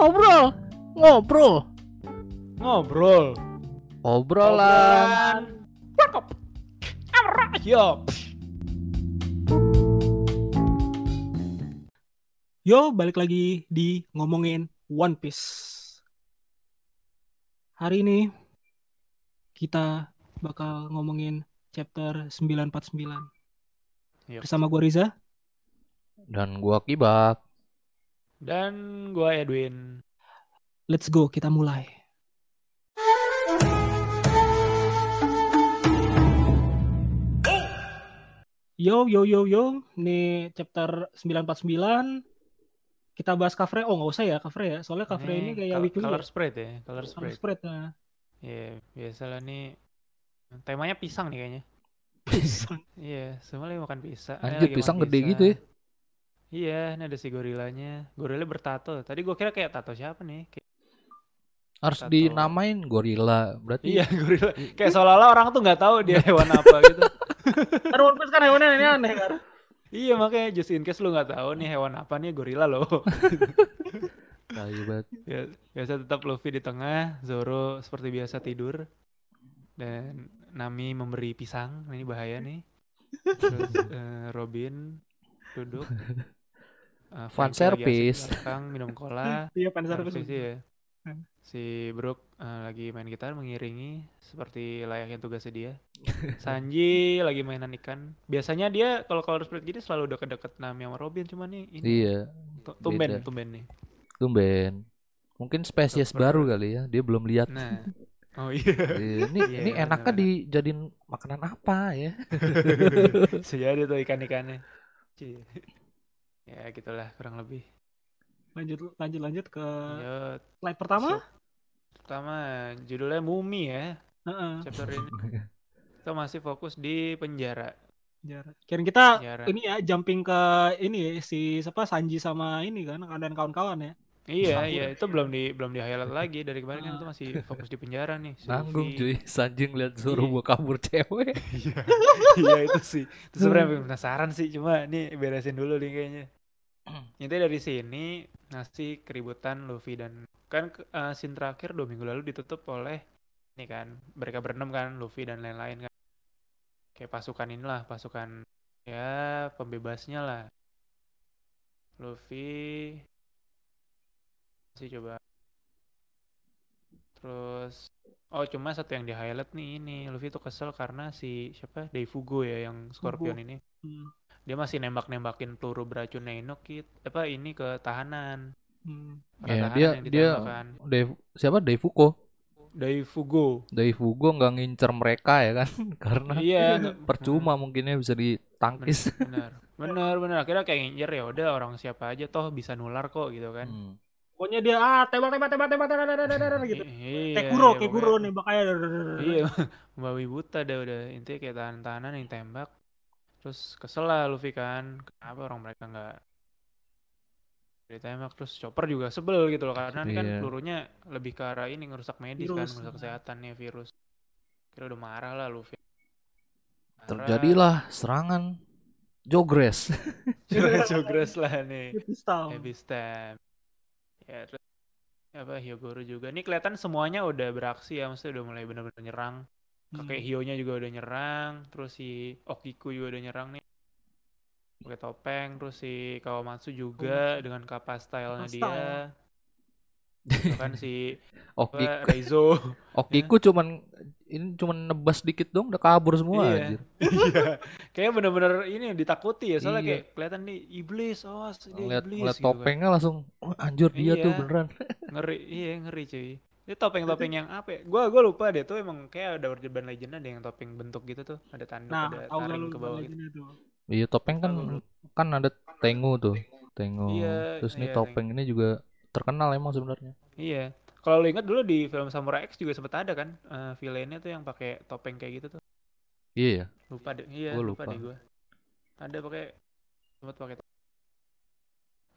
ngobrol, ngobrol, Ngobrol. obrolan. Cakep. Yo. Yo, balik lagi di ngomongin One Piece. Hari ini kita bakal ngomongin chapter 949. Yup. Bersama gua Riza. Dan gua kibak. Dan gua Edwin. Let's go, kita mulai. Yo, yo, yo, yo. Ini chapter 949. Kita bahas cover Oh, nggak usah ya cover ya. Soalnya cover ini kayak col- weekly color ya. spread ya, color Color spread. spread. Nah. Iya, biasalah nih. Temanya pisang nih kayaknya. Pisang. Iya, semua lagi makan pisang. Eh, Anjir, pisang makan gede gitu ya. Iya, ini ada si gorilanya. Gorila bertato. Tadi gua kira kayak tato siapa nih? Kayak- Harus Tato. dinamain gorila. Berarti Iya, gorila. Kayak seolah-olah orang tuh nggak tahu dia hewan apa gitu. Kan One Piece kan hewannya ini aneh kan. Iya, makanya just in case lu nggak tahu nih hewan apa nih gorila loh. tai banget. Ya, biasa tetap Luffy di tengah, Zoro seperti biasa tidur, dan Nami memberi pisang. Ini bahaya nih. Terus eh, Robin duduk. Eh, Fan service. belakang minum cola. Iya, fan service. Ya. Si Brook eh, lagi main gitar mengiringi seperti layaknya tugasnya dia. Sanji lagi mainan ikan. Biasanya dia kalau color spread gini selalu deket-deket Nami sama Robin, cuman nih ini Iya, tu- tumben beda. tumben nih. tumben. Mungkin spesies Super. baru kali ya. Dia belum lihat. Nah, oh iya. Iya, ini Iya, ini enaknya dijadiin makanan apa ya? Sejadi tuh ikan-ikannya. Ya gitulah kurang lebih. Lanjut lanjut lanjut ke Lanjut. slide pertama. Pertama judulnya Mumi ya Heeh. chapter ini. Kita masih fokus di penjara. Jarak. Kirain kita Penjara. ini ya jumping ke ini ya, si siapa Sanji sama ini kan dan kawan-kawan ya. Iya, Sambung. iya itu belum di belum di highlight lagi dari kemarin kan Ah. itu masih fokus di penjara nih. si Nanggung cuy, Sanjing lihat Zoro Iya. mau kabur cewek. Iya, iya itu sih. Itu sebenarnya penasaran sih, cuma nih beresin dulu nih kayaknya. Intinya dari sini ngasih keributan Luffy dan kan eh, scene terakhir dua minggu lalu ditutup oleh ini kan mereka berenam kan Luffy dan lain-lain kan. Kayak pasukan inilah pasukan ya pembebasnya lah. Luffy sih coba. Terus oh cuma satu yang di highlight nih ini. Luffy tuh kesel karena si siapa? Daifugo ya yang Scorpion Fugo. ini. Hmm dia masih nembak-nembakin peluru beracun beracunnya Inokit apa ini ke tahanan. Hmm. Ya, dia dia Dave, siapa Dave Fuko? Dai Fugo. Dai Fugo nggak ngincer mereka ya kan karena iya, iya percuma hmm. mungkinnya bisa ditangkis. Benar. Benar benar. Kira kayak ngincer ya udah orang siapa aja toh bisa nular kok gitu kan. Hmm. Pokoknya dia ah tembak tembak tembak tembak tembak tembak tembak gitu. Iya, kayak kayak nih aja. Iya, Mbak Wibuta udah udah intinya kayak tahan-tahanan yang tembak terus kesel lah Luffy kan kenapa orang mereka nggak ditembak terus chopper juga sebel gitu loh karena ini kan Iya. pelurunya lebih ke arah ini ngerusak medis kan Virus. ngerusak kesehatannya virus kira udah marah lah Luffy Marah. Terjadilah serangan Jogres. Jogres lah nih. Heavy Stab. Ya terus apa Hyogoro juga. Ini kelihatan semuanya udah beraksi ya, maksudnya udah mulai bener-bener nyerang. Hmm. Kakek Hio-nya juga udah nyerang, terus si Okiku juga udah nyerang nih. Pakai topeng, terus si Kawamatsu juga dengan kapal style-nya dia. Bahkan si Oki, apa, Reizo. Okiku cuman ini cuman nebas dikit dong udah kabur semua Iya. anjir. Iya. Kayak bener-bener ini ditakuti ya, soalnya Iya. kayak kelihatan nih iblis, oh dia Ngeliat, iblis ngeliat gitu kan. topengnya langsung oh, anjir dia tuh Iya. beneran. ngeri iya ngeri cuy itu topeng-topeng yang apa ya? Gua gua lupa deh tuh emang kayak ada urban legend ada yang topeng bentuk gitu tuh ada tanduk Nah, ada taring ke bawah gitu. itu. Iya topeng kan Tahu. kan ada Tengu tuh. Tengu. Iya, Terus nih iya, topeng ini juga terkenal emang sebenarnya. iya kalau lu ingat dulu di film Samurai X juga sempat ada kan eh, villainnya tuh yang pakai topeng kayak gitu tuh Iya ya. lupa deh iya Gua lupa. lupa. deh gua ada pakai sempat pakai topeng.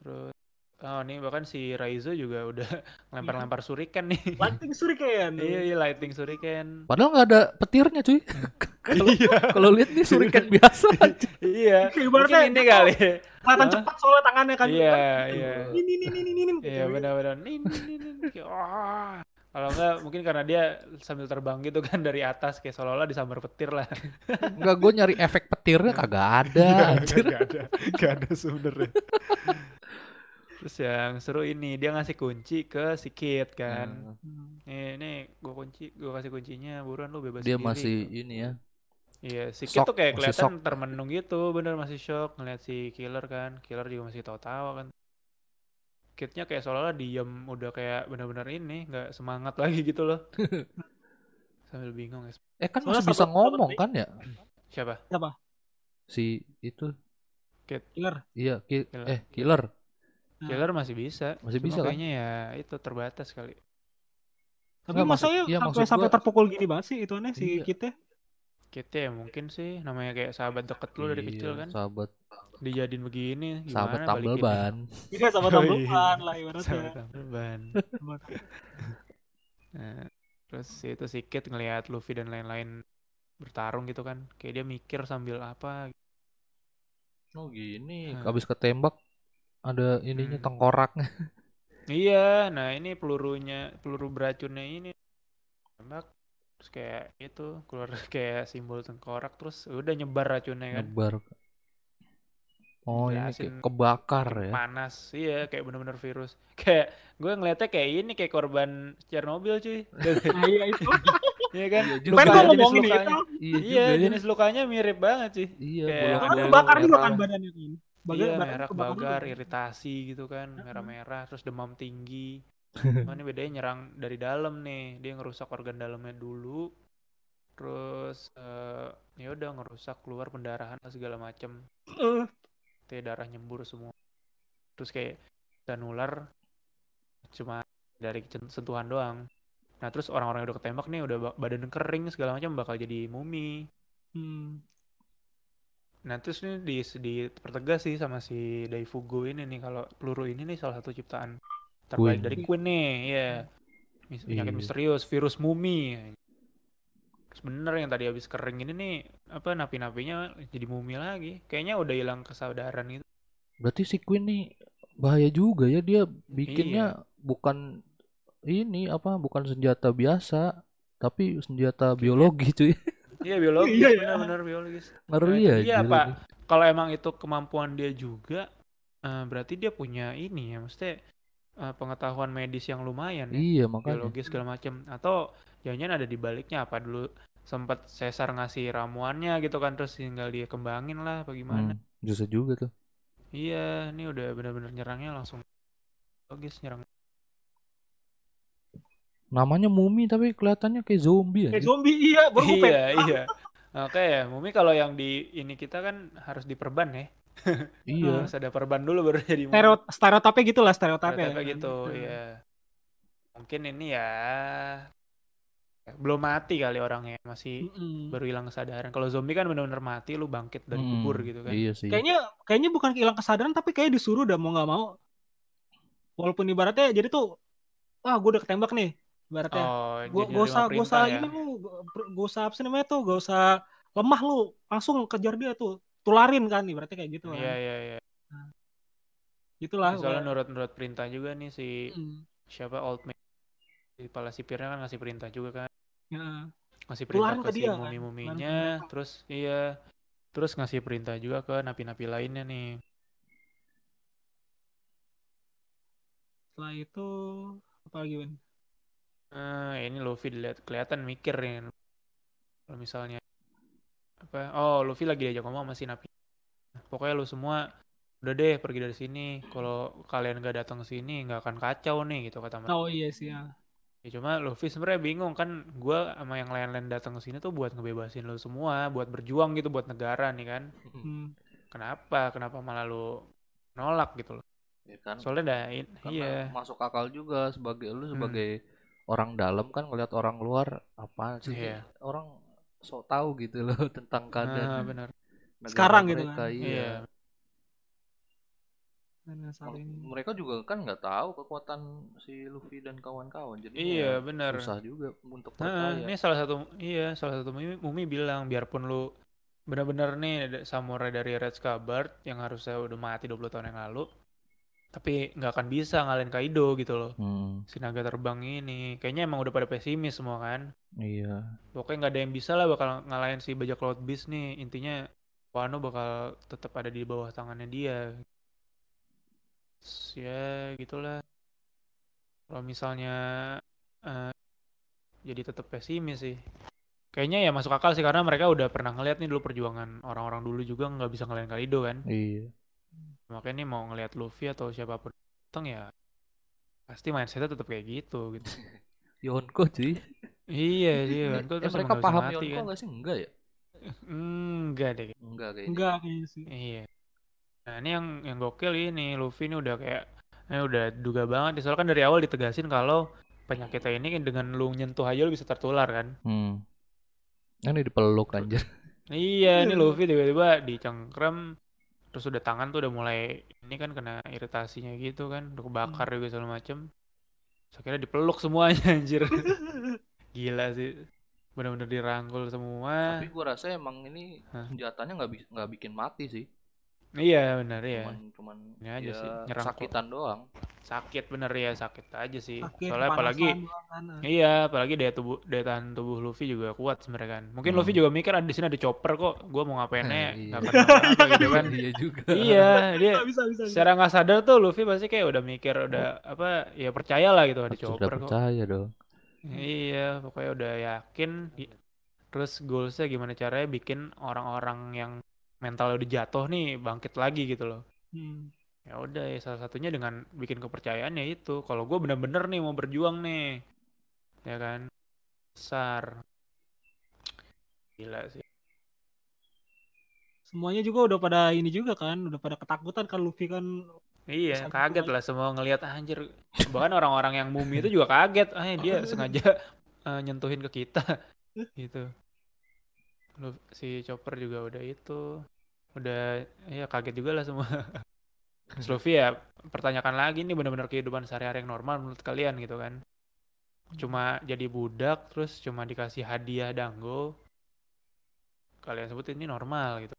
terus oh nih bahkan si Raizo juga udah lempar-lempar suriken nih. Lightning Shuriken. iya, iya lighting suriken. Padahal nggak ada petirnya cuy. Kalau Iya. kalau lihat nih shuriken biasa aja. iya. Kayak Mungkin ibaratnya ini kali. Kelihatan cepat soalnya tangannya kan. Iya, iya. Ini ini ini ini ini. Iya benar-benar. Nin nin nin. Kayak, Wah. Kalau enggak mungkin karena dia sambil terbang gitu kan dari atas kayak seolah-olah disambar petir lah. Enggak gue nyari efek petirnya kagak ada. anjir. Gak ada, gak ada sebenernya. Terus yang seru ini dia ngasih kunci ke si Kit kan. Hmm. Nih, nih gue kunci, gue kasih kuncinya, buruan lu bebas Dia sendiri. masih ini ya. Iya, si Kit shock, tuh kayak kelihatan termenung gitu, bener masih shock ngeliat si Killer kan. Killer juga masih tawa-tawa kan. Kitnya kayak seolah-olah diem, udah kayak bener-bener ini, nggak semangat lagi gitu loh. Sambil bingung. Eh kan Soalnya masih bisa ngomong kan ya Siapa? si itu. Killer. Iya, ki- Killer. eh killer. Nah. Killer masih bisa. Masih Cuma bisa, kan? kayaknya ya itu terbatas kali. Tapi Nggak, masanya iya, sampai sampai gua- terpukul gini banget sih itu aneh si Iya. Kitnya. Kita ya mungkin sih namanya kayak sahabat deket lu dari Iya, kecil kan. Sahabat Dijadiin begini sahabat gimana tambal balikinnya? ban. Iya Oh, tambal iya. ban lah Sahabat ibaratnya. tambal ban. Nah, terus itu si Kid ngelihat Luffy dan lain-lain bertarung gitu kan. Kayak dia mikir sambil apa. Oh gini, Hmm. habis ketembak ada ininya Hmm. tengkoraknya. Iya, nah ini pelurunya, peluru beracunnya ini tembak terus kayak itu keluar kayak simbol tengkorak terus udah nyebar racunnya kan. Nyebar. Oh ini Jelasin kayak kebakar Makin ya. panas iya kayak bener-bener virus kayak gue ngeliatnya kayak ini kayak korban Chernobyl cuy Nah, iya itu. iya kan Iya juga Kan ya. jenis ngomongin lukanya itu. Iya, iya ya. jenis lukanya mirip banget sih Iya, Kayak Kan ada kebakar juga kan badannya kan. Bagian iya merah kebakar bagar juga. iritasi gitu kan merah-merah terus demam tinggi. Cuma ini bedanya nyerang dari dalam nih dia ngerusak organ dalamnya dulu terus eh ya udah ngerusak keluar pendarahan segala macem. Eh, Kayak darah nyembur semua. Terus kayak bisa nular cuma dari sentuhan doang. Nah terus orang-orang yang udah ketembak nih udah ba- badan kering segala macam bakal jadi mumi. Hmm. Nah terus nih di dipertegas sih sama si Daifugo ini nih kalau peluru ini nih salah satu ciptaan terbaik Queen. dari Queen nih ya Mis- penyakit Iya. misterius virus mumi bener yang tadi habis kering ini nih apa napi-napinya jadi mumi lagi kayaknya udah hilang kesadaran gitu Berarti si Queen nih bahaya juga ya dia Iya. bikinnya bukan ini apa bukan senjata biasa tapi senjata biologi cuy. Iya biologis, Iya, iya. benar-benar biologis. Ngeri Nah, ya. dia, gila Pak. Kalau emang itu kemampuan dia juga, eh, berarti dia punya ini ya, maksudnya eh, pengetahuan medis yang lumayan ya, Iya makanya. biologis segala macam. Atau jangan-jangan ada di baliknya apa dulu sempat Caesar ngasih ramuannya gitu kan, terus tinggal dia kembangin lah, apa gimana? Hmm, bisa juga tuh. Iya, ini udah benar-benar nyerangnya langsung logis nyerang. Namanya mumi tapi kelihatannya kayak zombie Kayak aja. zombie iya, baru gue Iya, iya. Oke ya, Mumi kalau yang di ini kita kan harus diperban ya. Iya. Harus ada perban dulu baru jadi Mumi. Stereo, stereotipnya gitu lah stereotipnya. Stereotipnya gitu, Hmm. iya. Mungkin ini ya belum mati kali orangnya, masih Mm-mm. baru hilang kesadaran. Kalau zombie kan benar-benar mati lu bangkit dari Hmm, kubur gitu kan. Iya sih. Kayaknya kayaknya bukan hilang kesadaran tapi kayak disuruh udah mau nggak mau. Walaupun ibaratnya jadi tuh wah gue udah ketembak nih ibaratnya. Oh, jadi gak usah gak usah ya. ini lu gak usah apa sih namanya tuh gak usah lemah lu langsung kejar dia tuh tularin kan ibaratnya kayak gitu kan. Iya, iya, iya. Gitulah. Soalnya gua- nurut-nurut perintah juga nih si Mm. siapa old man si kepala sipirnya kan ngasih perintah juga kan. Ya. ngasih perintah Tularin ke ke si dia, kan? mumi-muminya, terus iya, terus ngasih perintah juga ke napi-napi lainnya nih. Setelah itu apa lagi Ben? Eh, ini Luffy dilihat kelihatan mikir nih. Kalau misalnya apa? Oh, Luffy lagi diajak ngomong sama si napi. Pokoknya lu semua udah deh pergi dari sini. Kalau kalian gak datang ke sini nggak akan kacau nih gitu kata mereka. Oh iya sih ya. Ya, cuma Luffy sebenarnya bingung kan gua sama yang lain-lain datang ke sini tuh buat ngebebasin lu semua, buat berjuang gitu buat negara nih kan. Hmm. Kenapa? Kenapa malah lu nolak gitu loh? Ya kan, Soalnya dah iya. masuk akal juga sebagai lu Hmm. Orang dalam kan ngeliat orang luar apa sih Iya. orang sok tahu gitu loh tentang Nah, keadaan benar. negara Sekarang gitu mereka, kan. iya. Karena saling mereka juga kan nggak tahu kekuatan si Luffy dan kawan-kawan jadi Iya, ya benar. susah juga untuk Nah, percaya ini salah satu iya salah satu mumi, mumi bilang biarpun lu benar-benar nih ada samurai dari Red Scabbard yang harusnya udah mati 20 tahun yang lalu tapi nggak akan bisa ngalahin Kaido gitu loh. Hmm, si naga terbang ini. Kayaknya emang udah pada pesimis semua kan. Iya. Pokoknya nggak ada yang bisa lah bakal ngalahin si bajak laut beast nih. Intinya Wano bakal tetap ada di bawah tangannya dia. Terus ya gitulah. Kalau misalnya eh, jadi tetap pesimis sih. Kayaknya ya masuk akal sih karena mereka udah pernah ngeliat nih dulu perjuangan orang-orang dulu juga nggak bisa ngalahin Kaido kan. Iya makanya nih mau ngelihat Luffy atau siapa pun datang ya pasti mindsetnya tetap kayak gitu gitu Yonko cuy iya iya Eh, Kok terus mereka paham mati Yonko kan nggak sih enggak ya enggak deh enggak kayaknya enggak kayaknya sih. Iya. Nah ini yang yang gokil ini Luffy ini udah kayak ini udah duga banget. Soalnya kan dari awal ditegasin kalau penyakitnya ini dengan lu nyentuh aja lu bisa tertular kan. hmm. ini dipeluk anjir Iya ini Luffy tiba-tiba dicengkrem terus udah tangan tuh udah mulai ini kan kena iritasinya gitu kan udah kebakar juga segala macem. Terus akhirnya dipeluk semuanya anjir. Gila sih. Bener-bener dirangkul semua. tapi gua rasa emang ini senjatanya nggak bi- nggak bikin mati sih Iya bener ya. cuman cuman Ini aja ya sih, nyerang kok. sakitan doang Sakit bener ya sakit aja sih. Sakit, Soalnya apalagi doang kan. Iya, apalagi daya tubuh daya tahan tubuh Luffy juga kuat sebenarnya kan. Mungkin Hmm. Luffy juga mikir ada di sini ada chopper kok. Gua mau ngapainnya Iya. nggak akan apa gitu kan. iya juga iya, dia Bisa, bisa, bisa. secara nggak sadar tuh Luffy pasti kayak udah mikir udah apa ya percaya lah gitu ada chopper kok. percaya dong Iya, pokoknya udah yakin. Terus goalsnya gimana caranya bikin orang-orang yang mentalnya udah jatuh nih bangkit lagi gitu loh. Hmm. Ya udah ya salah satunya dengan bikin kepercayaan ya itu. Kalau gue bener-bener nih mau berjuang nih, ya kan, besar. Gila sih. Semuanya juga udah pada ini juga kan, udah pada ketakutan kan Luffy kan. Iya, kaget lah semua ngelihat "Ah, anjir. Bahkan orang-orang yang mumi itu juga kaget. Ah, dia sengaja eh, nyentuhin ke kita. Gitu. Lu si Chopper juga udah itu. Udah ya kaget juga lah semua. Terus Luffy ya pertanyakan lagi nih benar-benar kehidupan sehari-hari yang normal menurut kalian gitu kan. Cuma jadi budak terus cuma dikasih hadiah dango. Kalian sebut ini normal gitu.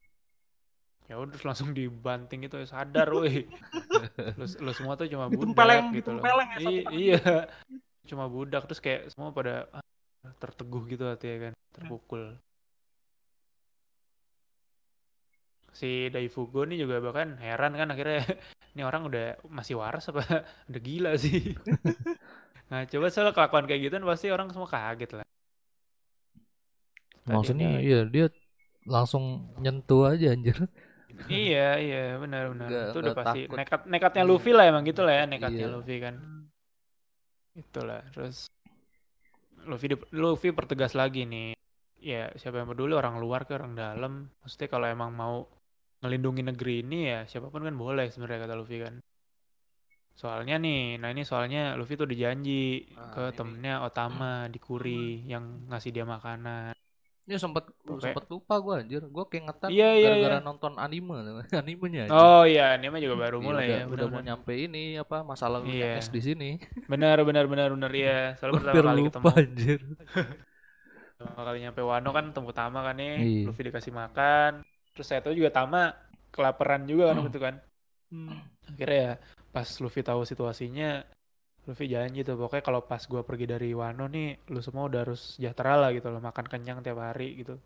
Ya udah terus langsung dibanting gitu sadar woi. lu, lu semua tuh cuma budak Ditempeleng- gitu loh. ya, I- iya. Cuma budak terus kayak semua pada ah, terteguh gitu hati ya kan, terpukul. Si Daifugo nih juga bahkan heran kan akhirnya ini orang udah masih waras apa udah gila sih. nah, coba soal kelakuan kayak gitu kan pasti orang semua kaget lah. Tadi maksudnya iya dia langsung nyentuh aja anjir iya iya benar benar Nggak- itu udah pasti takut. nekat nekatnya Luffy lah emang gitu lah ya nekatnya Iya. Luffy kan itulah terus Luffy di- Luffy pertegas lagi nih ya siapa yang peduli orang luar ke orang dalam maksudnya kalau emang mau ngelindungi negeri ini ya siapa pun kan boleh sebenarnya kata Luffy kan soalnya nih nah ini soalnya Luffy tuh dijanji Ah, ke ini. temennya Otama di Kuri yang ngasih dia makanan Ini sempet Oke. sempet lupa gue anjir. Gue keingetan Iya, iya, gara-gara iya. nonton anime animenya. anjir. oh iya ini mah juga baru Iya, mulai udah, ya udah mau nyampe ini apa masalah Iya. es di sini. benar benar benar benar iya soalnya pertama kali lupa ketemu anjir. pertama kali nyampe Wano kan temu Tama kan nih Iya. Luffy dikasih makan terus saya tahu juga Tama kelaparan juga kan waktu itu kan Hmm. akhirnya ya pas Luffy tahu situasinya Luffy janji tuh pokoknya kalau pas gua pergi dari Wano nih lu semua udah harus sejahtera lah gitu loh makan kenyang tiap hari gitu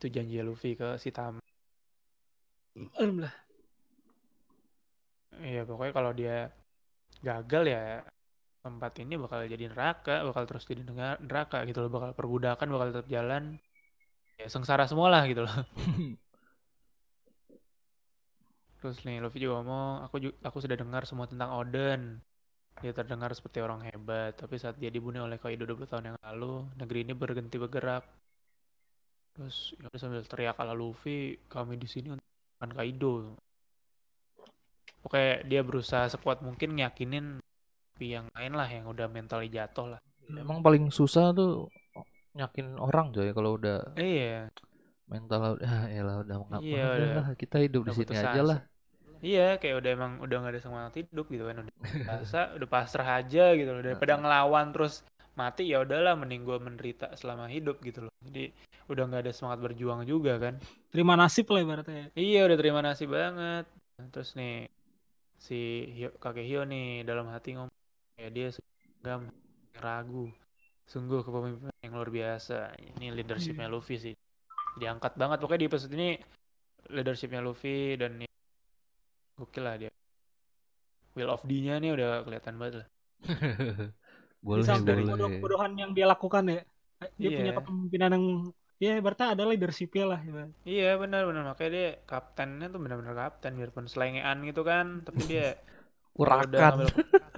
itu janji Luffy ke si Tama Alhamdulillah. Iya pokoknya kalau dia gagal ya tempat ini bakal jadi neraka, bakal terus jadi neraka gitu loh, bakal perbudakan bakal tetap jalan. Ya sengsara semua lah gitu loh. Terus nih Luffy juga ngomong, aku ju- aku sudah dengar semua tentang Oden. Dia terdengar seperti orang hebat, tapi saat dia dibunuh oleh Kaido 20 tahun yang lalu, negeri ini berhenti bergerak. Terus ya sambil teriak ala Luffy, kami di sini untuk Kaido. Pokoknya dia berusaha sekuat mungkin ngiyakinin tapi yang lain lah yang udah mentalnya jatuh lah. Emang paling susah tuh nyakin orang coy kalau udah Iya, mental ah elah udah nggak Iya, udah udah- lah kita hidup di udah sini putus aja lah. Iya, kayak udah emang udah nggak ada semangat hidup gitu kan udah biasa, udah pasrah aja gitu loh daripada ngelawan terus mati ya udahlah mending gue menderita selama hidup gitu loh. Jadi udah nggak ada semangat berjuang juga kan. Terima nasib lah ibaratnya. Iya udah terima kasih banget. Terus nih si Hio, kakek Hio nih dalam hati ngomong ya dia sungguh ragu. Sungguh kepemimpinan yang luar biasa. Ini leadershipnya Luffy sih. Diangkat banget pokoknya di episode ini leadershipnya Luffy dan ya, gokil lah dia. Will of D-nya nih udah kelihatan banget lah. boleh Bisa dari bodoh-bodohan yang dia lakukan ya. Dia Iya. punya kepemimpinan yang ya berarti ada leadership lah ya. Iya benar benar makanya dia kaptennya tuh benar-benar kapten biarpun selengean gitu kan tapi dia Urakan.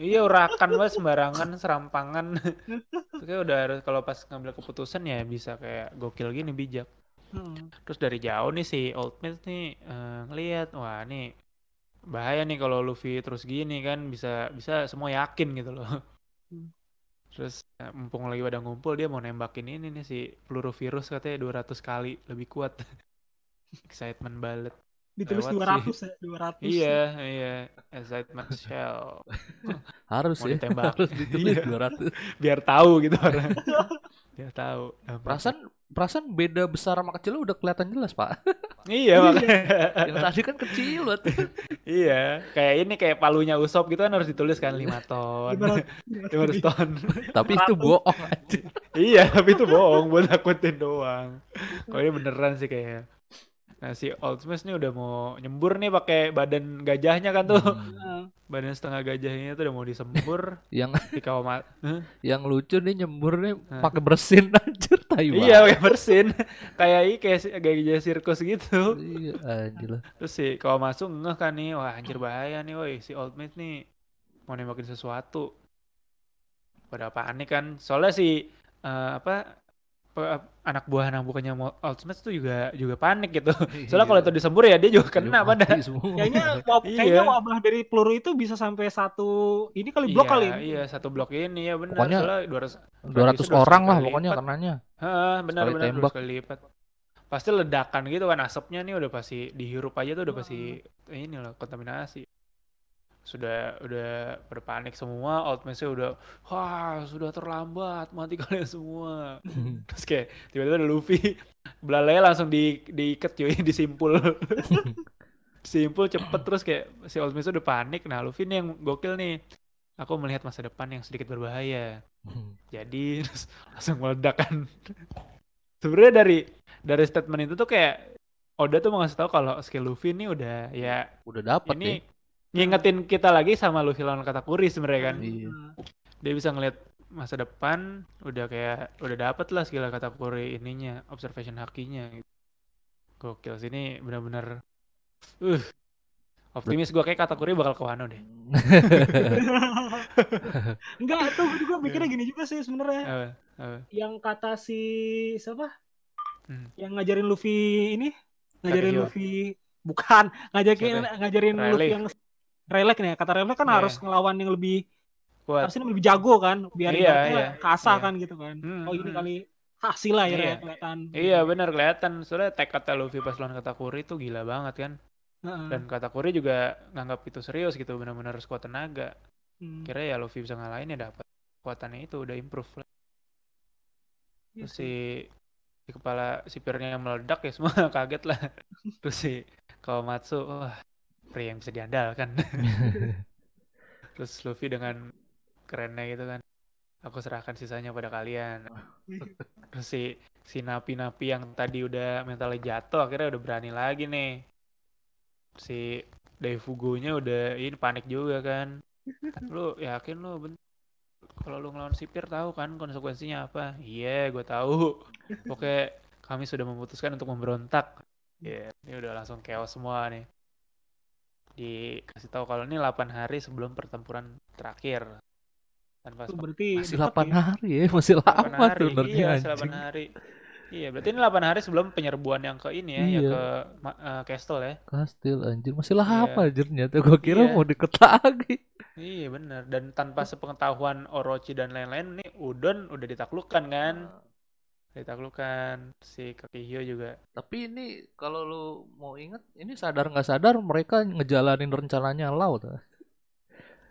iya urakan banget sembarangan serampangan kayak udah harus kalau pas ngambil keputusan ya bisa kayak gokil gini bijak Hmm. terus dari jauh nih si Old Mate nih eh, ngelihat wah nih bahaya nih kalau Luffy terus gini kan bisa bisa semua yakin gitu loh Hmm. terus eh, mumpung lagi pada ngumpul dia mau nembakin ini nih si peluru virus katanya 200 kali lebih kuat excitement banget Ditulis Lewat 200 ya, 200. iya iya excitement shell Harus Mau ya. ditembak. Harus ditulis Iya. 200. biar tahu gitu orang biar tahu dampaknya. Perasaan perasaan beda besar sama kecil udah kelihatan jelas, Pak. iya makanya Yang tadi kan kecil banget. iya kayak ini kayak palunya Usop gitu kan harus ditulis kan 5 ton 500 ton Tapi itu bohong aja. iya tapi itu bohong buat nakutin doang kalau ini beneran sih kayaknya nah si Old Smash nih udah mau nyembur nih pakai badan gajahnya kan tuh. Hmm. badan setengah gajahnya tuh udah mau disembur. Yang di kawamat yang lucu nih nyembur nih pakai bersin anjir tai iya pakai bersin. Kayak i kayak gajah sirkus gitu. Iya, anjir terus si kalau masuk ngeh kan nih wah anjir bahaya nih woi. Si Old Mate nih mau nembakin sesuatu. Pada panik kan. Soalnya si eh, apa anak buah anak bukannya mau Old Mate tuh juga juga panik gitu soalnya kalau itu disembur ya dia juga kena Iya, pada. Kayaknya wab- Iya. kayaknya wabah dari peluru itu bisa sampai satu ini kali blok iya, kali. iya satu blok ini ya benar Pokoknya soalnya 200 200 200 orang lah pokoknya kenanya. Heeh, benar benar tembak. kali lipat. Pasti ledakan gitu kan asapnya nih udah pasti dihirup aja tuh udah pasti ini loh kontaminasi. Sudah udah berpanik semua, outmatch udah wah sudah terlambat mati kalian semua. Terus kayak tiba-tiba ada Luffy belalai langsung di diikat cuy disimpul. disimpul cepet terus kayak si Old Miss udah panik. Nah Luffy nih yang gokil nih. Aku melihat masa depan yang sedikit berbahaya jadi terus langsung meledak kan sebenarnya dari dari statement itu tuh kayak Oda tuh mau ngasih tahu kalau skill Luffy ini udah ya Udah dapat ini nih. Ngingetin kita lagi sama Luffy lawan Katakuri sebenarnya kan Iya. dia bisa ngeliat masa depan udah kayak udah dapet lah skill Katakuri ininya observation hakinya gitu. gokil sini benar-benar uh optimis gua kayak Katakuri bakal ke Wano deh Enggak, tuh gue juga mikirnya gini juga sih sebenarnya. Yang kata si siapa? Hmm. Yang ngajarin Luffy ini, ngajarin. Luffy bukan, ngajakin Siapa ngajarin Rayleigh. Luffy yang Relek nih, kata Relek kan Iya. harus ngelawan yang lebih kuat harusnya lebih jago kan, biar Iya, ibaratnya iya, kasah iya. kan gitu kan. Hmm, Oh ini hmm. kali hasil lah ya Iya. kelihatan. Iya benar kelihatan. Soalnya tekadnya Luffy pas lawan Katakuri itu gila banget kan. Dan Katakuri juga nganggap itu serius gitu, benar-benar sekuat tenaga. Hmm. Kira ya Luffy bisa ngalahin ya dapat kekuatannya itu udah improve lah. Iya Terus si di kepala sipirnya yang meledak ya semua kaget lah. Terus si Kawamatsu, wah pria yang bisa diandalkan. Terus Luffy dengan kerennya gitu kan, aku serahkan sisanya pada kalian. Terus si si napi-napi yang tadi udah mentalnya jatuh akhirnya udah berani lagi nih. Si Daifugo-nya udah ini panik juga kan. Lu yakin lu ben- kalau lu ngelawan sipir tahu kan konsekuensinya apa? Iya, gue tahu. Oke, kami sudah memutuskan untuk memberontak. Ya, ini udah langsung chaos semua nih. Dikasih tahu kalau ini 8 hari sebelum pertempuran terakhir. Tanpa Itu berarti Masih dekat 8 ya. hari ya, masih 8 lama hari. sebenarnya Iya, anjing. 8 hari. Iya, berarti ini 8 hari sebelum penyerbuan yang ke ini ya, yang Iya. ke ma- eh, Castle ya. Kastil anjir, masih lama Iya. anjir ternyata gua kira Iya. mau deket lagi. Iya benar dan tanpa sepengetahuan Orochi dan lain-lain nih Udon udah ditaklukkan kan ditaklukkan si kaki hio juga Tapi ini kalau lu mau inget, ini sadar nggak sadar mereka ngejalanin rencananya Lau. tuh.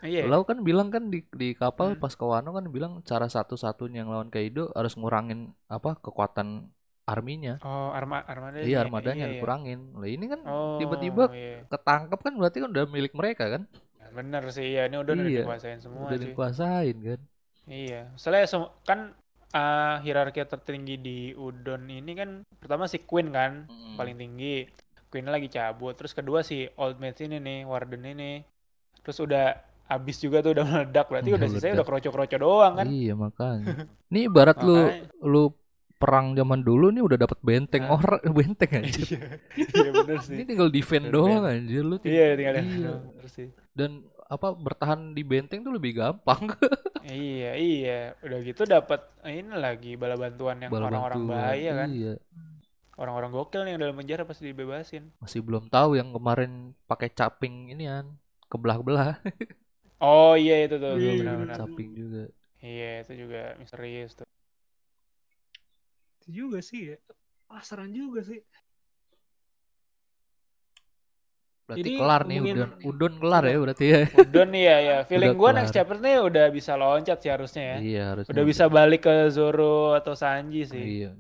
iya Lau kan bilang kan di di kapal Hmm. pas ke Wano kan bilang cara satu-satunya yang lawan Kaido harus ngurangin apa kekuatan arminya. oh arma armada Iya armadanya dikurangin. Lah ini kan oh tiba-tiba iya. ketangkep kan berarti kan udah milik mereka kan? bener sih ya ini udah udah Iya. dikuasain semua udah sih dikuasain kan? iya soalnya kan uh, hierarki tertinggi di udon ini kan pertama si Queen kan Mm. paling tinggi Queen lagi cabut terus kedua si old mate ini nih warden ini terus udah abis juga tuh udah meledak berarti Udah udah sisanya udah kroco-kroco doang kan Iya makanya. Nih ibarat lu Makanya. lu perang zaman dulu nih udah dapat benteng Ah. orang benteng anjir. iya iya bener Ini sih tinggal defend doang anjir lu. iya tinggal Iya. bener sih Dan apa bertahan di benteng tuh lebih gampang. iya iya udah gitu dapat ini lagi bala bantuan yang Bala orang-orang bantuan. bahaya kan Iya. orang-orang gokil nih yang dalam penjara pasti dibebasin Masih belum tahu yang kemarin pakai caping ini kan kebelah-belah oh iya itu tuh Iya, benar-benar caping juga. iya itu juga misterius tuh Itu juga sih ya. Pasaran juga sih. Berarti Jadi kelar nih ngomongin- udon udon kelar ya berarti ya. Udon nih ya ya feeling gue next chapter nih udah bisa loncat sih harusnya ya Iya harusnya. udah bisa balik ke Zoro atau Sanji sih Iya.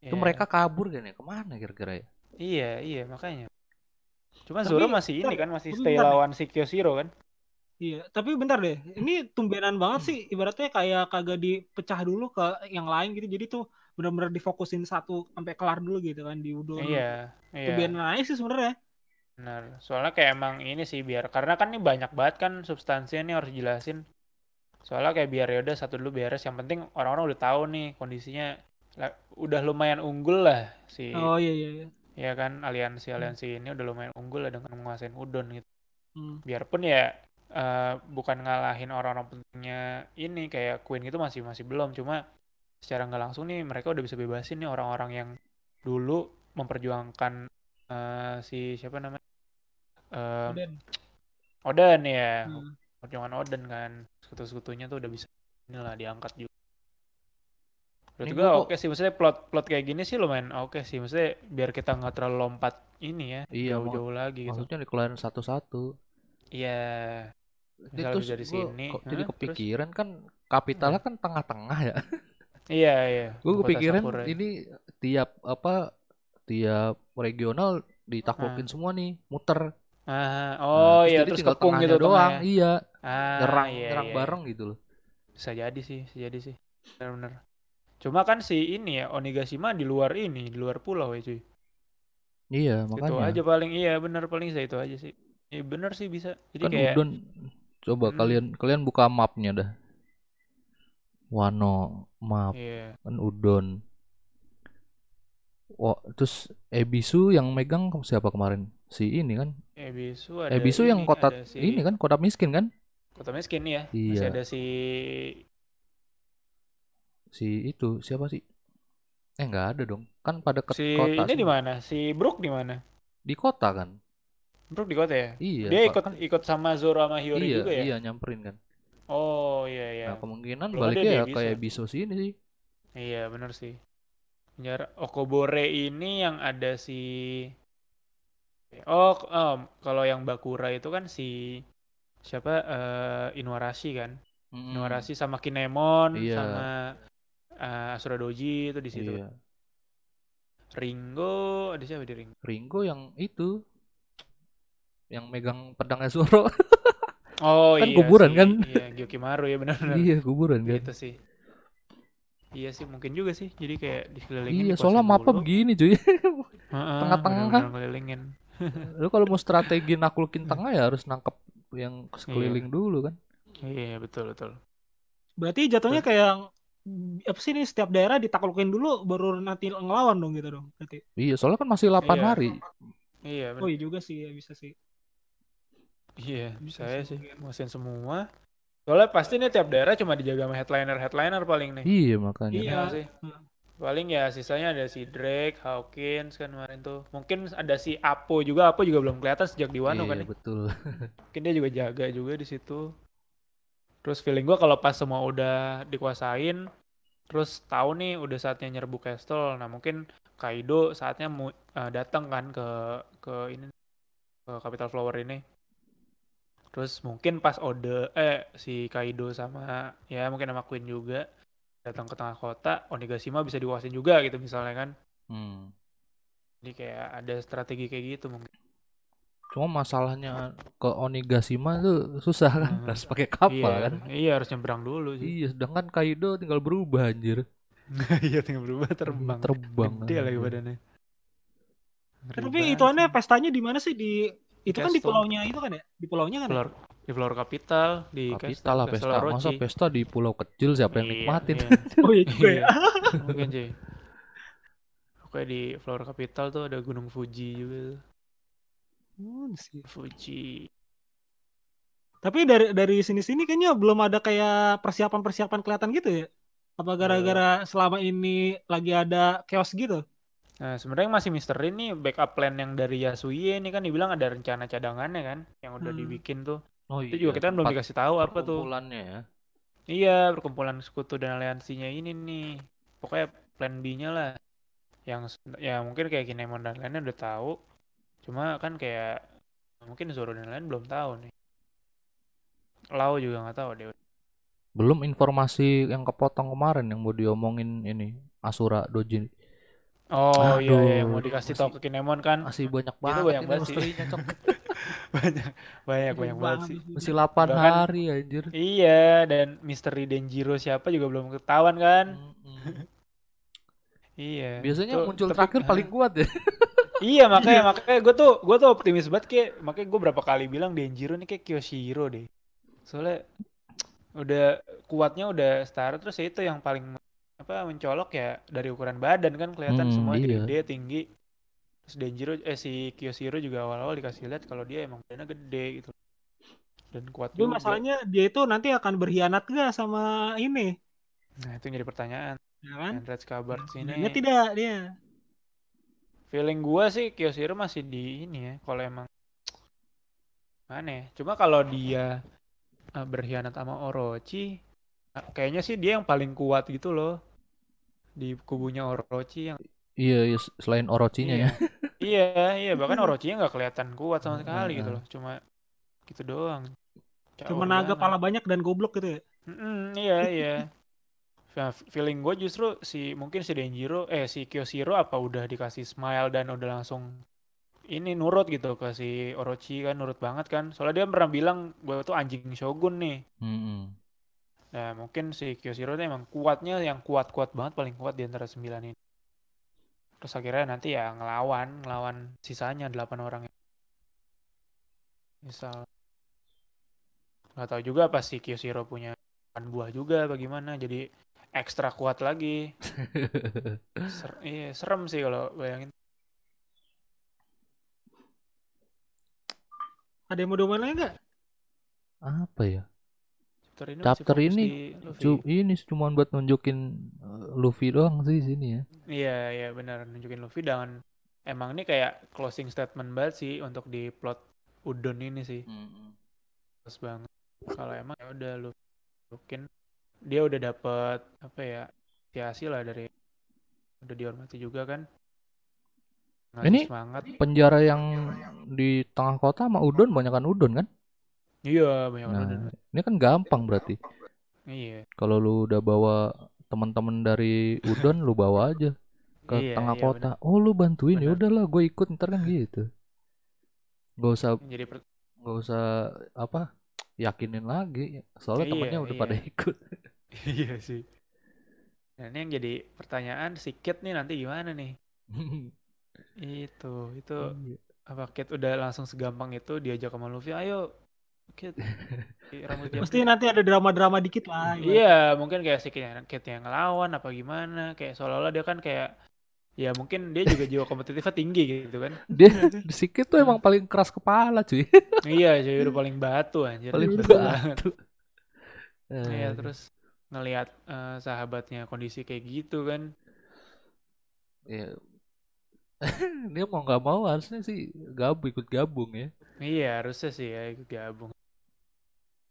Itu Iya. mereka kabur kan ya? Ke mana kira-kira ya? iya iya makanya cuma Tapi, Zoro masih ini kan masih stay lawan si Kyoshiro kan Iya, tapi bentar deh. Ini tumbenan banget sih. Ibaratnya kayak kagak dipecah dulu ke yang lain gitu. Jadi tuh benar-benar difokusin satu sampai kelar dulu gitu kan di Udon. iya iya Tumbenan aja sih sebenarnya. Benar soalnya kayak emang ini sih biar karena kan ini banyak banget kan substansinya nih harus jelasin soalnya kayak biar yaudah satu dulu beres yang penting orang-orang udah tahu nih kondisinya lah, udah lumayan unggul lah si Oh iya iya. iya. ya kan aliansi aliansi ini udah lumayan unggul lah dengan menguasain udon gitu Hmm. biarpun ya eh, bukan ngalahin orang-orang pentingnya ini kayak Queen itu masih masih belum cuma secara nggak langsung nih mereka udah bisa bebasin nih orang-orang yang dulu memperjuangkan eh, si siapa namanya Eh, Udah. Oden ya Hmm. perjuangan Oden kan sekutu-sekutunya tuh udah bisa inilah diangkat juga Menurut gue oke sih maksudnya plot plot kayak gini sih lumayan oke sih maksudnya biar kita nggak terlalu lompat ini ya Iya, jauh-jauh lagi gitu Maksudnya dikelarin satu-satu. iya Misalnya terus dari sini, kok jadi terus? kepikiran kan kapitalnya kan tengah-tengah ya. iya iya Gue kepikiran Sakura. ini tiap apa tiap regional ditaklukin semua nih, muter. Ah, Nah, oh terus iya terus kepung gitu doang. tengahnya. Iya, Ah, nyerang iya, nyerang iya. bareng gitu loh. Bisa jadi sih, bisa jadi sih. Benar-benar. Cuma kan si ini ya Onigashima di luar ini, di luar pulau ya cuy. Iya, Itu makanya. aja paling iya benar paling saya itu aja sih. Iya benar sih bisa. Jadi kan kayak udon coba Hmm. kalian kalian buka mapnya dah. Wano map iya. kan udon. Wah, terus Ebisu yang megang siapa kemarin? Si ini kan? Ebisu ada Ebisu yang ini, kota ada si ini kan kota miskin kan? Kota miskin ya. Masih Iya. ada si Si itu siapa sih? Eh nggak ada dong. Kan pada ke si kota ini di mana? Si Brook di mana? Di kota kan? Brook di kota ya? Iya. Dia ikut Kan- ikut sama Zoro sama Hiyori iya, juga ya? iya nyamperin kan. Oh iya iya. Nah, kemungkinan Belum baliknya ya Ebisu. kayak Ebisu sini sih. Iya bener sih. Penjara Okobore ini yang ada si Oh, em, kalau yang Bakura itu kan si siapa eh Inuarashi kan? Mm-mm. Inuarashi sama Kinemon Iya. sama eh, Asura Doji itu di situ. Iya. Ringo ada siapa di Ringo? Ringo yang itu yang megang pedangnya Zoro. Oh Kan iya kuburan si- kan? Iya, Gyokimaru ya benar-benar. iya, kuburan kan. Gitu sih. Iya sih mungkin juga sih. Jadi kayak dikelilingin Iya, dikuasain soalnya dulu. begini cuy. Heeh, tengah-tengah. bener-bener ngelilingin. Lu kalau mau strategi naklukin tengah ya harus nangkep yang sekeliling Iya. dulu kan. Iya betul betul. Berarti jatuhnya kayak apa sih ini setiap daerah ditaklukin dulu baru nanti ngelawan dong gitu dong. Berarti. Iya, soalnya kan masih 8 Iya. hari. Iya bener. Oh iya juga sih ya bisa sih. Iya, Bisa saya sih sih muasin semua. Soalnya pasti nih tiap daerah cuma dijaga sama headliner-headliner paling nih. Iya, makanya. Iya. Iya sih. Hmm. Paling ya sisanya ada si Drake, Hawkins kan kemarin tuh. Mungkin ada si Apo juga. Apo juga belum kelihatan sejak di Wano Iya, kan. ya. betul. Mungkin dia juga jaga juga di situ. Terus feeling gua kalau pas semua udah dikuasain, terus tahu nih udah saatnya nyerbu castle nah mungkin Kaido saatnya mu, uh, datang kan ke ke ini ke capital flower ini terus mungkin pas Ode eh si Kaido sama ya mungkin sama Queen juga datang ke tengah kota Onigashima bisa dikuasain juga gitu misalnya kan Hmm. jadi kayak ada strategi kayak gitu mungkin Cuma masalahnya ke Onigashima tuh susah kan, Hmm. harus pakai kapal iya, kan. iya harus nyebrang dulu sih Iya, sedangkan Kaido tinggal berubah anjir. iya tinggal berubah terbang Terbang. gede lagi badannya Ngeri Tapi itu aneh pestanya di mana sih di itu kan di pulaunya itu kan ya? Di pulaunya kan? ya? Di floor capital di Kapital lah pesta. Masa pesta di pulau kecil siapa yang Iya, nikmatin? iya. Oh iya juga ya. mungkin sih Oke di floor capital tuh ada gunung Fuji juga. Hmm, sih. Fuji Tapi dari dari sini-sini kayaknya belum ada kayak persiapan-persiapan kelihatan gitu ya? Apa gara-gara selama ini lagi ada chaos gitu? Nah, sebenarnya masih misteri nih backup plan yang dari Yasuye ini kan dibilang ada rencana cadangannya kan yang udah Hmm. dibikin tuh. Oh Itu juga kita kan belum dikasih tahu apa tuh. perkumpulannya ya. Iya, perkumpulan sekutu dan aliansinya ini nih. Pokoknya plan B-nya lah. Yang ya mungkin kayak Kinemon dan lainnya udah tahu. Cuma kan kayak mungkin Zoro dan lain belum tahu nih. Lau juga nggak tahu deh. Belum informasi yang kepotong kemarin yang mau diomongin ini Asura Doji. Oh iya, iya, yang mau Aduh, dikasih tahu ke Kinemon kan Masih banyak Itu banget banyak ini banget sih. banyak banyak Aduh, banyak banget sih. Masih sini. 8 Bahkan- hari anjir. Iya, dan misteri Denjiro siapa juga belum ketahuan kan? Mm-mm. Iya. Biasanya Tuh, muncul tapi- terakhir paling kuat ya. Iya makanya makanya gue tuh gue tuh optimis banget kayak makanya gue berapa kali bilang Denjiro nih kayak Kyoshiro deh. Soalnya udah kuatnya udah setara terus ya itu yang paling apa mencolok ya dari ukuran badan kan kelihatan Hmm, semua iya. gede tinggi. Terus Denjiro eh si Kyoshiro juga awal-awal dikasih lihat kalau dia emang badannya gede gitu. Dan kuat Tapi juga. masalahnya dia itu nanti akan berkhianat gak sama ini? Nah, itu jadi pertanyaan. Ya kan? Red kabar sini. Dia tidak dia. Feeling gua sih Kyoshiro masih di ini ya. Kalau emang mana ya? Cuma kalau dia eh, berkhianat sama Orochi, eh, kayaknya sih dia yang paling kuat gitu loh di kubunya Orochi yang Iya, iya, selain Orochinya ya. iya iya bahkan Orochinya nggak kelihatan kuat sama sekali gitu Heeh. loh. Cuma gitu doang. Cuma naga banget. pala banyak dan goblok gitu ya. Mm-mm, iya iya. Nah, feeling gue justru si mungkin si Denjiro eh si Kyoshiro apa udah dikasih smile dan udah langsung ini nurut gitu ke si Orochi kan nurut banget kan. Soalnya dia pernah bilang gue tuh anjing shogun nih. Mm-mm. Nah mungkin si Kyoshiro tuh emang kuatnya yang kuat-kuat banget paling kuat di antara sembilan ini. Terus akhirnya nanti ya ngelawan ngelawan sisanya delapan orang. Misal nggak tahu juga apa si Kyoshiro punya buah juga bagaimana jadi ekstra kuat lagi. Ser- iya, serem sih kalau bayangin. Ada yang mau diomongin lagi nggak? Apa ya? Chapter ini, Chapter ini Luffy. Cu- ini cuma buat nunjukin uh, Luffy doang sih sini ya. Iya, iya benar nunjukin Luffy dan emang ini kayak closing statement banget sih untuk di plot Udon ini sih. Pas banget. Kalau emang ya udah lu mungkin dia udah dapet apa ya apresiasi lah dari udah dihormati juga kan. Ngasih Ini semangat. Penjara yang di tengah kota sama Udon banyakan Udon kan? Iya, banyak Nah, ini kan gampang berarti. Iya. Kalau lu udah bawa teman-teman dari Udon, lu bawa aja ke Iya, tengah iya, kota. Oh, lu bantuin ya udahlah, gue ikut ntar kan gitu. Gak usah. Jadi per- gak usah apa yakinin lagi. Soalnya Iya, temennya udah iya. pada ikut. iya sih. Nah, ini yang jadi pertanyaan si Kit nih nanti gimana nih? Itu, itu Iya. apa Kit udah langsung segampang itu diajak sama Luffy, ayo Rambut jam Pasti nanti ada drama-drama dikit lah. Iya, mungkin kayak si Kit yang, ngelawan apa gimana, kayak seolah-olah dia kan kayak ya mungkin dia juga jiwa kompetitifnya tinggi gitu kan. Dia sedikit tuh emang paling keras kepala cuy. iya, jadi udah paling batu anjir. paling Batu batu. Iya, Eh, terus ngelihat eh, sahabatnya kondisi kayak gitu kan. ya. dia mau nggak mau harusnya sih gabung ikut gabung ya. Iya, harusnya sih ya ikut gabung.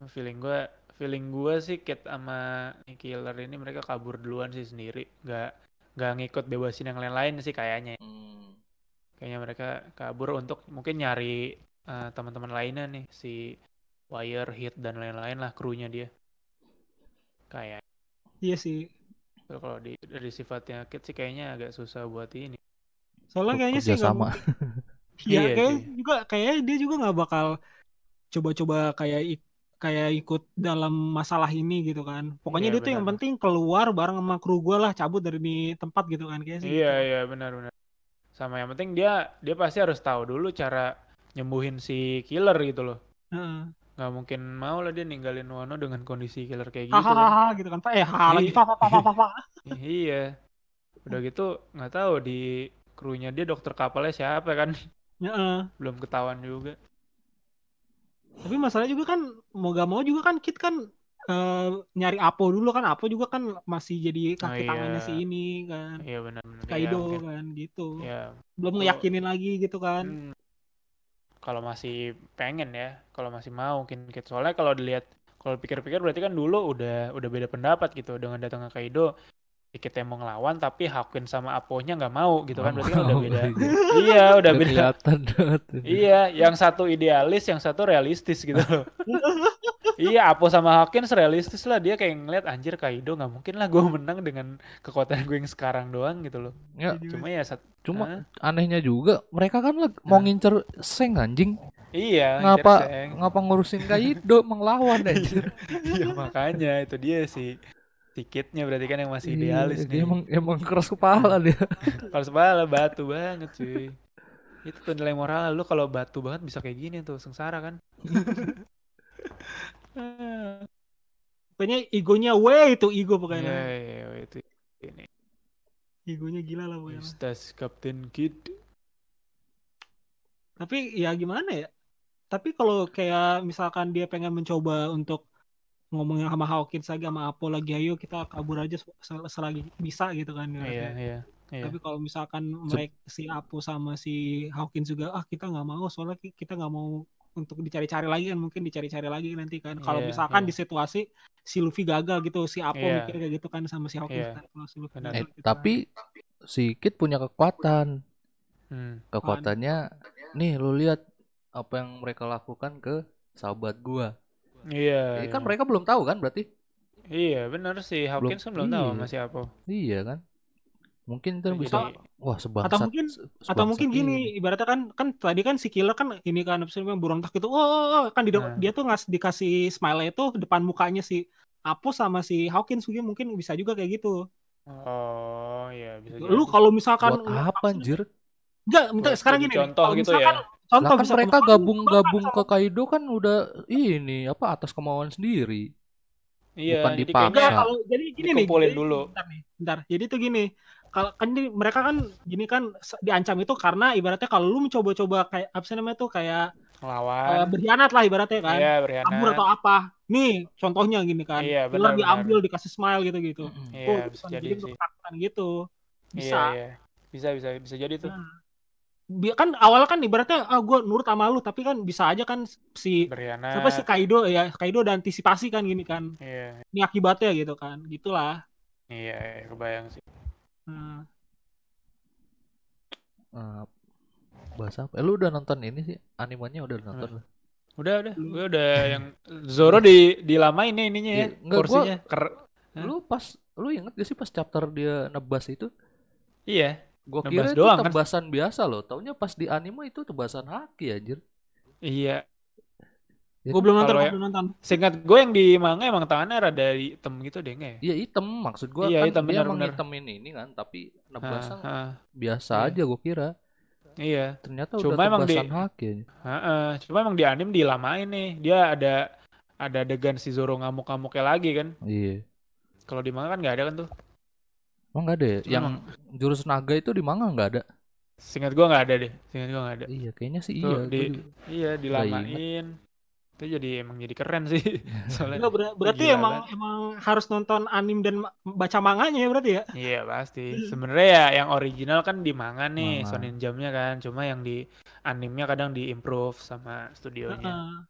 Feeling gue feeling gua sih Kit sama Killer ini mereka kabur duluan sih sendiri nggak nggak ngikut bebasin yang lain-lain sih kayaknya Hmm. kayaknya mereka kabur untuk mungkin nyari eh, teman-teman lainnya nih si Wire, Hit dan lain-lain lah krunya dia kayak Iya sih. kalau di dari sifatnya Kit sih kayaknya agak susah buat ini Soalnya kayaknya sih sama. mungkin. Iya, Iya kayak sih. juga kayaknya dia juga nggak bakal coba-coba kayak kayak ikut dalam masalah ini gitu kan. Pokoknya Iya, dia tuh yang benar. penting keluar bareng sama kru gue lah, cabut dari di tempat gitu kan kayaknya sih. Iya gitu. iya benar-benar. Sama yang penting dia dia pasti harus tahu dulu cara nyembuhin si killer gitu loh. Heeh. Nggak mungkin mau lah dia ninggalin Wano dengan kondisi killer kayak gitu kan. Hahaha gitu kan. Eh, ha lagi Iya. fa fa fa fa fa, iya. Udah gitu nggak tahu di krunya dia dokter kapalnya siapa kan Heeh. belum ketahuan juga. Tapi masalahnya juga kan mau gak mau juga kan Kit kan eh, nyari Apo dulu kan Apo juga kan masih jadi kaki Oh, tangannya iya. si ini kan Iya benar-benar. Iya, Kaido mungkin. kan gitu Iya. belum Oh. ngeyakinin lagi gitu kan Hmm. Kalau masih pengen ya, kalau masih mau mungkin. Soalnya kalau dilihat kalau pikir-pikir berarti kan dulu udah udah beda pendapat gitu dengan datang ke Kaido yang mau ngelawan tapi Hawkins sama Aponya nggak mau gitu kan berarti kan udah beda. iya. iya, udah beda. kelihatan banget. Iya, yang satu idealis, yang satu realistis gitu loh. iya, Apo sama Hawkins realistis lah. Dia kayak ngeliat anjir Kaido nggak mungkin lah gue menang dengan kekuatan gue yang sekarang doang gitu loh. Ya, Cuma ya sat- cuma anehnya juga mereka kan lag- mau ngincer Seng anjing. iya, Ngapa ngapa ngurusin Kaido menglawan anjir. Iya makanya itu dia sih tiketnya berarti kan yang masih Iya, idealis dia nih. emang emang keras kepala dia. Kalau sebala batu banget cuy. Itu tuh nilai moral lu kalau batu banget bisa kayak gini tuh sengsara kan. pokoknya egonya way itu ego Iya pokoknya iya itu ini. egonya gila lah pokoknya Ustaz Captain Kid. tapi ya gimana ya tapi kalau kayak misalkan dia pengen mencoba untuk ngomongin sama Hawkins lagi sama Apo lagi ayo kita kabur aja sel- selagi bisa gitu kan Iya ibaratnya. iya. Iya. Tapi kalau misalkan mereka si Apo sama si Hawkins juga ah kita nggak mau soalnya ki- kita nggak mau untuk dicari-cari lagi kan mungkin dicari-cari lagi nanti kan. Kalau Iya, misalkan iya. di situasi si Luffy gagal gitu si Apo Iya. mikir kayak gitu kan sama si Hawkins Iya. kan kalau si Luffy Benar. Eh, gagal gitu tapi si Kid punya kekuatan. Hmm. Kekuatannya nih lu lihat apa yang mereka lakukan ke sahabat gua. Iya. Eh, kan iya. mereka belum tahu kan berarti? Iya benar sih Hawkins kan belum tahu iya. masih apa. Iya kan? Mungkin itu Jadi- bisa wah sebangsat. Atau mungkin- se- atau mungkin ini. gini ibaratnya kan kan tadi kan si killer kan ini kan apa sih namanya berontak gitu oh, oh, oh, kan di Nah. dia tuh ngas dikasih smile itu depan mukanya si Apo sama si Hawkins mungkin mungkin bisa juga kayak gitu Oh iya bisa lu kalau misalkan Buat apa anjir? enggak minta sekarang gini contoh kalau gitu misalkan ya. Contoh Lah kan mereka gabung-gabung ke Kaido kan udah ini apa atas kemauan sendiri. Iya, bukan jadi dipaksa. Kayaknya kalau jadi gini nih. Dikumpulin jadi- dulu. Bentar nih, bentar. Jadi tuh gini, kalau kan ini, mereka kan gini kan diancam itu karena ibaratnya kalau lu mencoba-coba kayak apa sih namanya tuh kayak eh, ngelawan. berkhianat lah ibaratnya kan. Iya, berkhianat. Kabur atau apa. Nih, contohnya gini kan. Iya, Killer benar, diambil dikasih smile gitu-gitu. Iya, Tuh, bisa jadi jadi sih. gitu. Iya, Bisa. iya. Bisa, bisa, bisa jadi tuh. Nah, kan awalnya kan ibaratnya ah gue nurut sama lu tapi kan bisa aja kan si Berkhianat. siapa si Kaido ya Kaido udah antisipasi kan gini kan Iya, ini akibatnya gitu kan gitulah iya, iya, kebayang sih. nah, Eh, bahasa apa? Eh, lu udah nonton ini sih? Animenya udah nonton lu? Udah, udah. Gue udah yang Zoro di dilamain nih ininya ya, Iya, enggak, gua-. Ker-? Lu pas lu inget gak sih pas chapter dia nebas itu? Iya, Gua kira itu doang, kan? tebasan biasa loh. Taunya pas di anime itu tebasan haki anjir. iya. Ya gue kan? belum nonton gua ya- belum nonton Seingat gue yang di manga emang tangannya rada hitam gitu deh, nggak ya? Iya hitam maksud gua Iya, kan hitam, dia emang hitamin ini kan tapi Ah, nebasnya ah, biasa Iya. aja gua kira. iya. Ternyata Cuma udah emang di- tebasan haki aja. Heeh, cuma emang di anime dilamain nih. Dia ada ada adegan si Zoro ngamuk-ngamuknya lagi kan. Iya. Kalau di manga kan nggak ada kan tuh. Emang nggak ada ya? Cuma Yang emang- jurus naga itu di manga nggak ada? Seingat gua nggak ada deh. Seingat gua nggak ada. Iya, kayaknya sih Tuh, iya. di- Gua juga- Iya, dilamain. Itu jadi emang jadi keren sih. Soalnya Enggak, ber- berarti Gila emang banget. emang harus nonton anime dan baca manganya ya berarti ya Iya pasti. Sebenarnya ya yang original kan di manga nih, Manga. Shonen Jump-nya kan. Cuma yang di animenya kadang di improve sama studionya.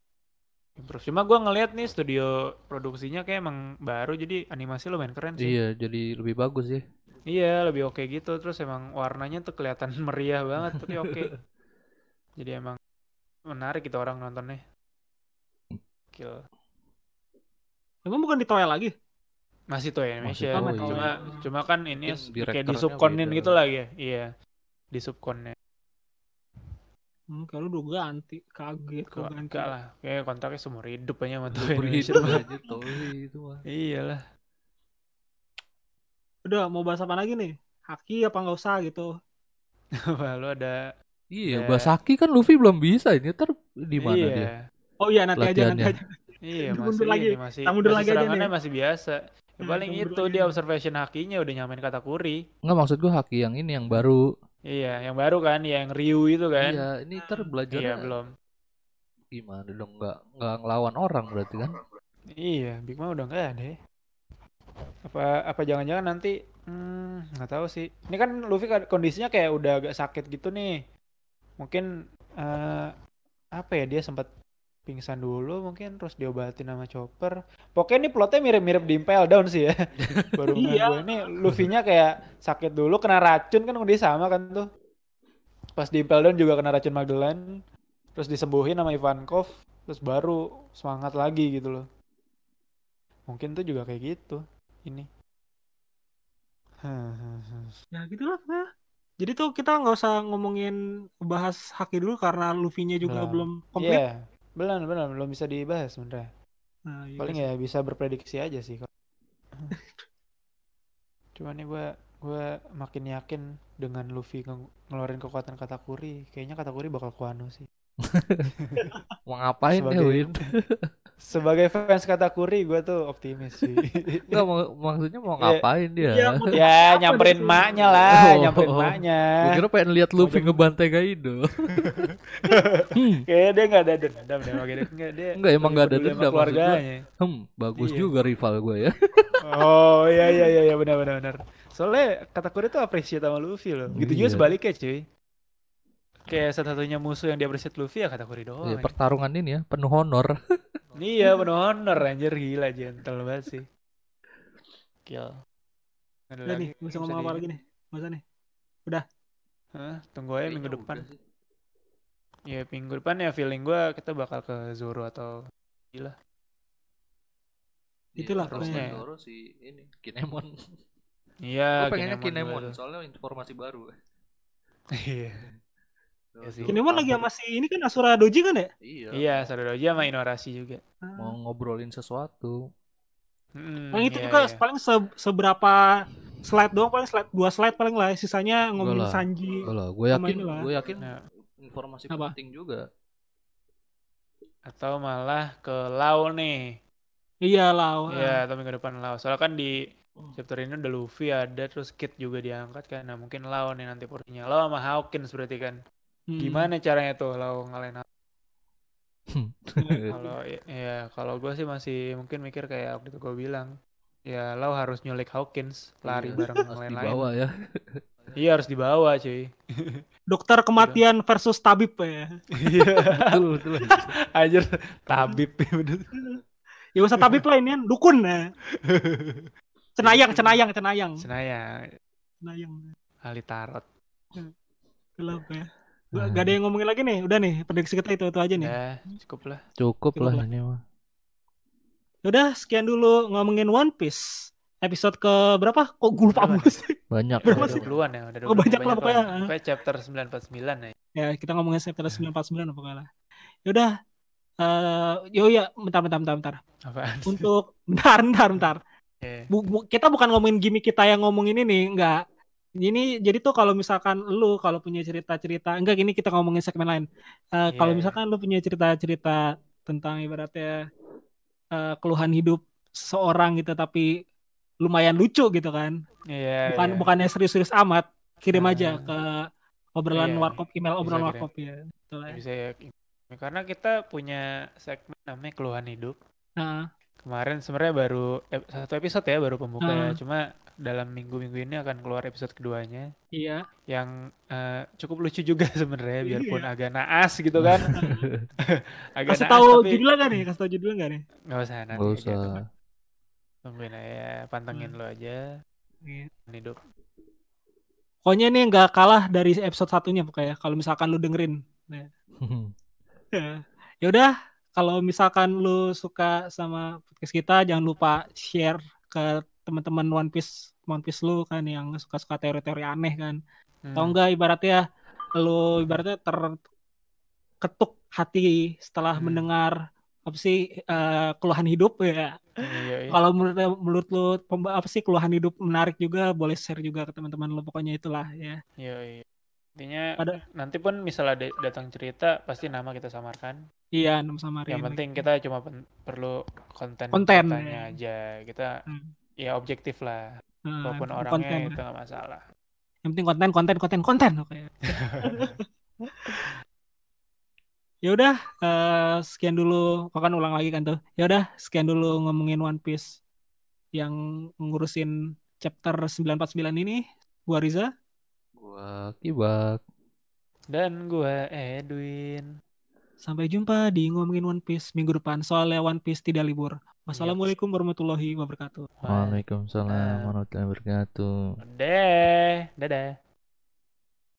Improve. Cuma gua ngeliat nih studio produksinya kayak emang baru jadi animasi lumayan keren sih. Iya, jadi lebih bagus sih. Iya, lebih oke gitu. Terus emang warnanya tuh kelihatan meriah banget, tapi oke. Jadi emang menarik gitu orang nontonnya. Kill. Emang bukan di Toei lagi? Masih animation. Masih Toei. Cuma cuma kan ini Mungkin kayak disubkonin beda. gitu lagi ya. Iya. Di subkonnya. Hmm, kalau udah ganti, kaget kok ganti. enggak lah. Kayak kontraknya seumur hidup aja sama tuh Seumur animation. hidup aja Toei itu mah. Iyalah. Udah mau bahas apa lagi nih? Haki apa nggak usah gitu? Wah, lu ada Iya, Ya. Basaki kan Luffy belum bisa ini. Ntar di mana iya. dia? Oh iya nanti aja nanti aja. Iya, Mundur masih lagi. ini masih masih lagi aja serangannya nih. masih biasa. Ya, Hmm, paling itu dia observation hakinya udah nyamain kata kuri. Enggak maksud gua Haki yang ini yang baru. Iya, yang baru kan, yang Ryu itu kan. Iya, ini ntar belajar Iya, belum. gimana dong nggak nggak ngelawan orang berarti kan? Iya, Big Mom udah nggak ada ya. Apa apa jangan-jangan nanti hmm, nggak tahu sih. Ini kan Luffy kan kondisinya kayak udah agak sakit gitu nih. Mungkin eh, apa ya dia sempat pingsan dulu mungkin terus diobatin sama Chopper. Pokoknya ini plotnya mirip-mirip di Impel Down sih ya. Baru Iya. gue. Ini Luffy-nya kayak sakit dulu kena racun kan dia sama kan tuh. Pas di Impel Down juga kena racun Magellan. Terus disembuhin sama Ivankov. Terus baru semangat lagi gitu loh. Mungkin tuh juga kayak gitu. Ini. Ya gitulah pokoknya. Jadi tuh kita nggak usah ngomongin bahas Haki dulu karena Luffy-nya juga belum Iya, komplit. belum belum belum bisa dibahas sebenarnya. Nah, iya Paling sih. ya bisa berprediksi aja sih. kalau- Cuma nih gua gua makin yakin dengan Luffy nge- ngeluarin kekuatan Katakuri, kayaknya Katakuri bakal Kuano sih. Mau ngapain dia, Sebagai- Win? Sebagai fans Katakuri, gua tuh optimis sih. Enggak mau maksudnya mau Iya. ngapain dia? Iya, ya Apa nyamperin gitu? maknya lah, Oh. nyamperin maknya. Gua kira pengen lihat Luffy ngebantai Kaido. hmm, Kayaknya dia nggak ada dendam deh Kaido. Enggak, dia Enggak, emang nggak ada dendam, gua. keluarganya. hmm, bagus Iya. juga rival gue ya. Oh iya iya iya iya, benar benar benar. Soalnya Katakuri tuh appreciate sama Luffy loh. Gitu juga Iya. sebaliknya cuy. Kayak satu-satunya musuh yang dia appreciate Luffy ya Katakuri doang. Iya, pertarungan ini ya penuh honor. Iya bener honor anjir gila gentle banget sih. Kill. Ada Udah nih, lagi bisa ngomong apa lagi nih? Masa nih? Hah, tunggu aja minggu depan. Iya minggu depan ya feeling gua kita bakal ke Zoro atau gila. Itulah pokoknya. Zoro si ini Kinemon. Iya, Gue pengennya Kinemon Kinemon, soalnya informasi baru. Iya. Iya sih. Kinemon lagi sama si ini kan Asura Doji kan ya? Iya. Iya, Saudara Doji sama Inorasi juga. Mau ngobrolin sesuatu. Hmm, Paling itu iya, juga iya. paling se- seberapa slide doang paling slide dua slide paling lah sisanya ngomongin. Sanji. Enggak gue yakin, gue yakin Nah, informasi Apa? penting juga. atau malah ke Lau nih. Iya lah. Iya, atau minggu depan Lau. Soalnya kan di chapter ini udah Luffy ada, terus Kid juga diangkat kan. Nah, mungkin Lau nih nanti porsinya. Lau sama Hawkins berarti kan. Hmm. Gimana caranya tuh Lau ngalahin? Iya. Kalau ya kalau gue sih masih mungkin mikir kayak waktu itu gue bilang ya Lau harus nyulik Hawkins lari Iya, bareng yang harus lain-lain. dibawa ya. Iya harus dibawa cuy. Dokter kematian versus tabib ya. Iya. betul, betul. Anjir tabib bener. Ya usah tabib lah ini kan dukun ya. Cenayang, cenayang, cenayang. Senaya Cenayang. ahli tarot. Gelap ya. Gak, gak ada yang ngomongin lagi nih. Udah nih, prediksi kita itu itu aja nih. Ya, cukup lah. Cukup, Cukup lah lah. ini mah. Udah sekian dulu ngomongin One Piece. Episode ke berapa? Kok gue lupa Berapa? mulu sih. Banyak. Berapa sih? 20-an ya, udah Oh, banyak lah pokoknya. Pokoknya chapter 949 ya. Ya, kita ngomongin chapter 949 pokoknya lah. Yaudah. Eh, yo ya, bentar, bentar, bentar, bentar. Apaan? Untuk bentar, bentar, bentar. Iya. Bu- bu- kita bukan ngomongin gimmick kita yang ngomongin ini, enggak. Ini jadi tuh kalau misalkan lu kalau punya cerita-cerita, enggak gini kita ngomongin segmen lain. Eh, Kalau Iya. misalkan lu punya cerita-cerita tentang ibaratnya eh, keluhan hidup seseorang gitu, tapi lumayan lucu gitu kan, Iya. bukan iya. bukannya serius-serius amat, kirim Nah. aja ke obrolan Iya. warkop, email obrolan warkop ya. Gitu lah ya. Bisa ya. Karena kita punya segmen namanya keluhan hidup. Nah, kemarin sebenarnya baru ep- satu episode ya baru pembuka ya. Ah. Cuma dalam minggu-minggu ini akan keluar episode keduanya Iya. yang eh, cukup lucu juga sebenarnya biarpun Iya. agak naas gitu kan. agak Kasih naas tahu tapi judulnya nggak nih? Kasih tahu judulnya nggak nih? nggak usah nanti Gak aja usah. tuh. Tungguin aja, pantengin Hmm. lo aja Iya. hidup. Pokoknya ini nggak kalah dari episode satunya pokoknya. Kalau misalkan lu dengerin. ya udah, kalau misalkan lu suka sama podcast kita, jangan lupa share ke teman-teman One Piece, One Piece lu kan yang suka-suka teori-teori aneh kan. Tahu Hmm. nggak ibaratnya lu ibaratnya terketuk hati setelah Hmm. mendengar apa sih eh, keluhan hidup ya. Iya, iya. Kalau menurut menurut lu apa sih keluhan hidup menarik juga boleh share juga ke teman-teman lu pokoknya itulah ya. Iya, iya. Intinya Ada- nanti pun misalnya ada- datang cerita pasti nama kita samarkan. Iya, nama samarin. Yang penting kita cuma pen- perlu konten Konten, ya. aja. Kita Hmm. ya objektif lah. Nah, Walaupun orangnya konten. itu nggak masalah. Yang penting konten, konten, konten, konten. Oke. ya udah, eh, sekian dulu. Kau kan ulang lagi kan tuh. Ya udah, sekian dulu ngomongin One Piece yang ngurusin chapter 949 ini. Gua Riza. Gua kibak. Dan gue Edwin. Sampai jumpa di ngomongin One Piece minggu depan. Soalnya One Piece tidak libur. Wassalamualaikum warahmatullahi wabarakatuh. Waalaikumsalam warahmatullahi wabarakatuh. Deh, dadah.